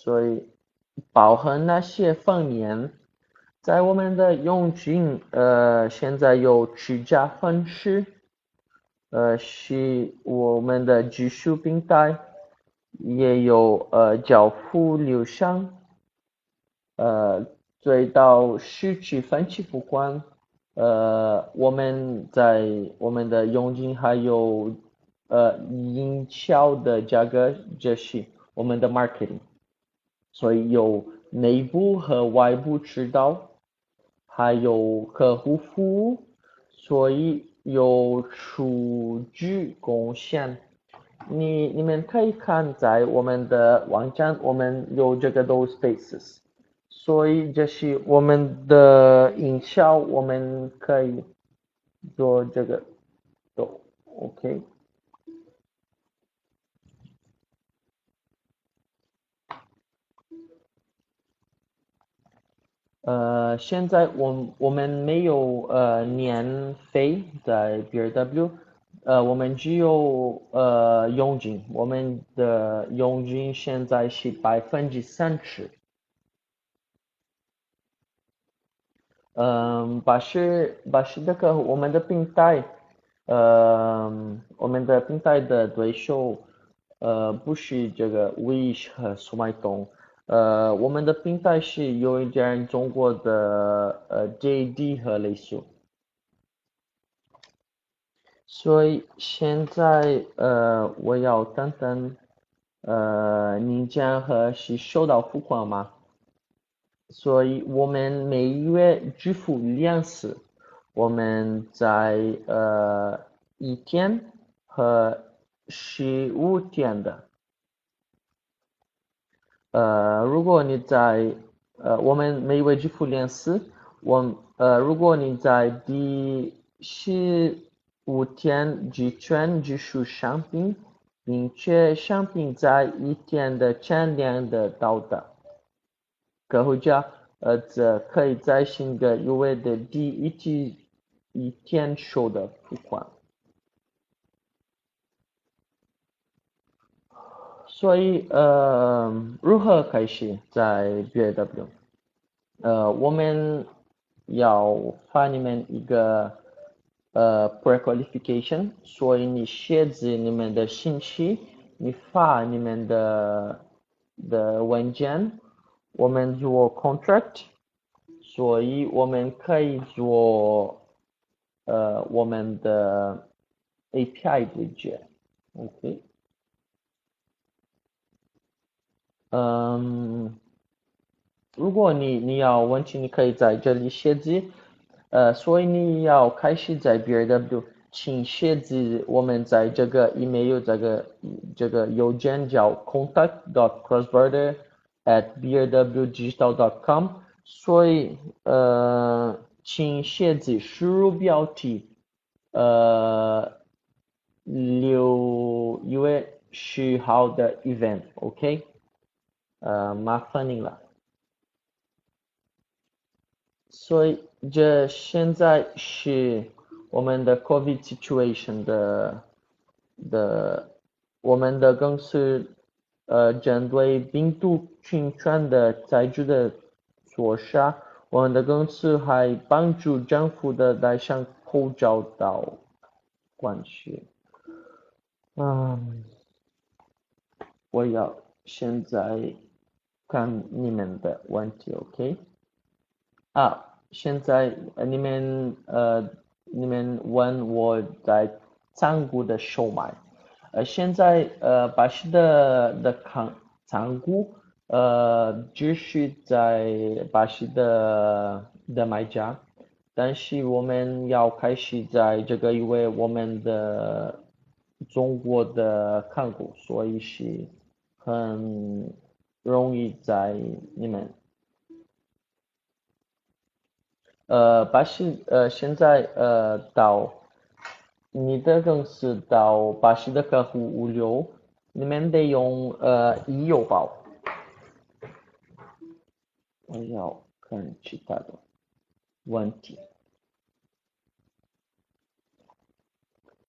所以包含那些方言。在我们的佣金，呃，现在有居家方式，呃，是我们的技术平台，也有呃交付流程，呃，追到实际分期付款，呃，我们在我们的佣金还有呃营销的价格，这是我们的 marketing，所以有内部和外部渠道。还有客户服务，所以有数据贡献。你你们可以看在我们的网站，我们有这个都 spaces，所以这是我们的营销，我们可以做这个都 OK。现在我我们没有呃年费在 BRW，呃，我们只有呃佣金，我们的佣金现在是百分之三十。嗯，把是把是那个我们的平台，呃，我们的平台的对手，呃，不是这个 Wish 和速卖通。呃，我们的平台是有一点中国的呃 JD 和类似，所以现在呃我要等等呃你将和是收到付款吗？所以我们每月支付两次，我们在呃一天和十五天的。呃，如果你在呃，我们每位支付两次，我呃，如果你在第十五天之前支付商品，并且商品在一天的前两的到达，客户家呃则可以在新的优惠的第一季一天收的付款。所以呃，如何开始在 BW？呃，我们要发你们一个呃 prequalification，所以你写字你们的信息，你发你们的的文件，我们做 contract，所以我们可以做呃我们的 API 对接，OK。嗯，如果你你要问题，你可以在这里写字。呃，所以你要开始在 BW，请写字。我们在这个 email 这个这个邮件叫 contact.crossborder@bwdigital.com。所以呃，请写字输入标题，呃，六月十号的 event，OK。呃，麻烦你了。所以这现在是我们的 COVID situation 的的我们的公司呃针对病毒菌传的采取的措施，我们的公司还帮助政府的戴上口罩到关系。嗯，我要现在。看你们的问题，OK？啊，现在你们呃，你们问我在仓库的售卖，呃，现在呃，巴西的的仓仓库呃，只是在巴西的的卖家，但是我们要开始在这个，因为我们的中国的仓库，所以是很。容易在你们，呃，巴西呃，现在呃，到你的公司到巴西的客户物流，你们得用呃易邮包。我要看其他的问题。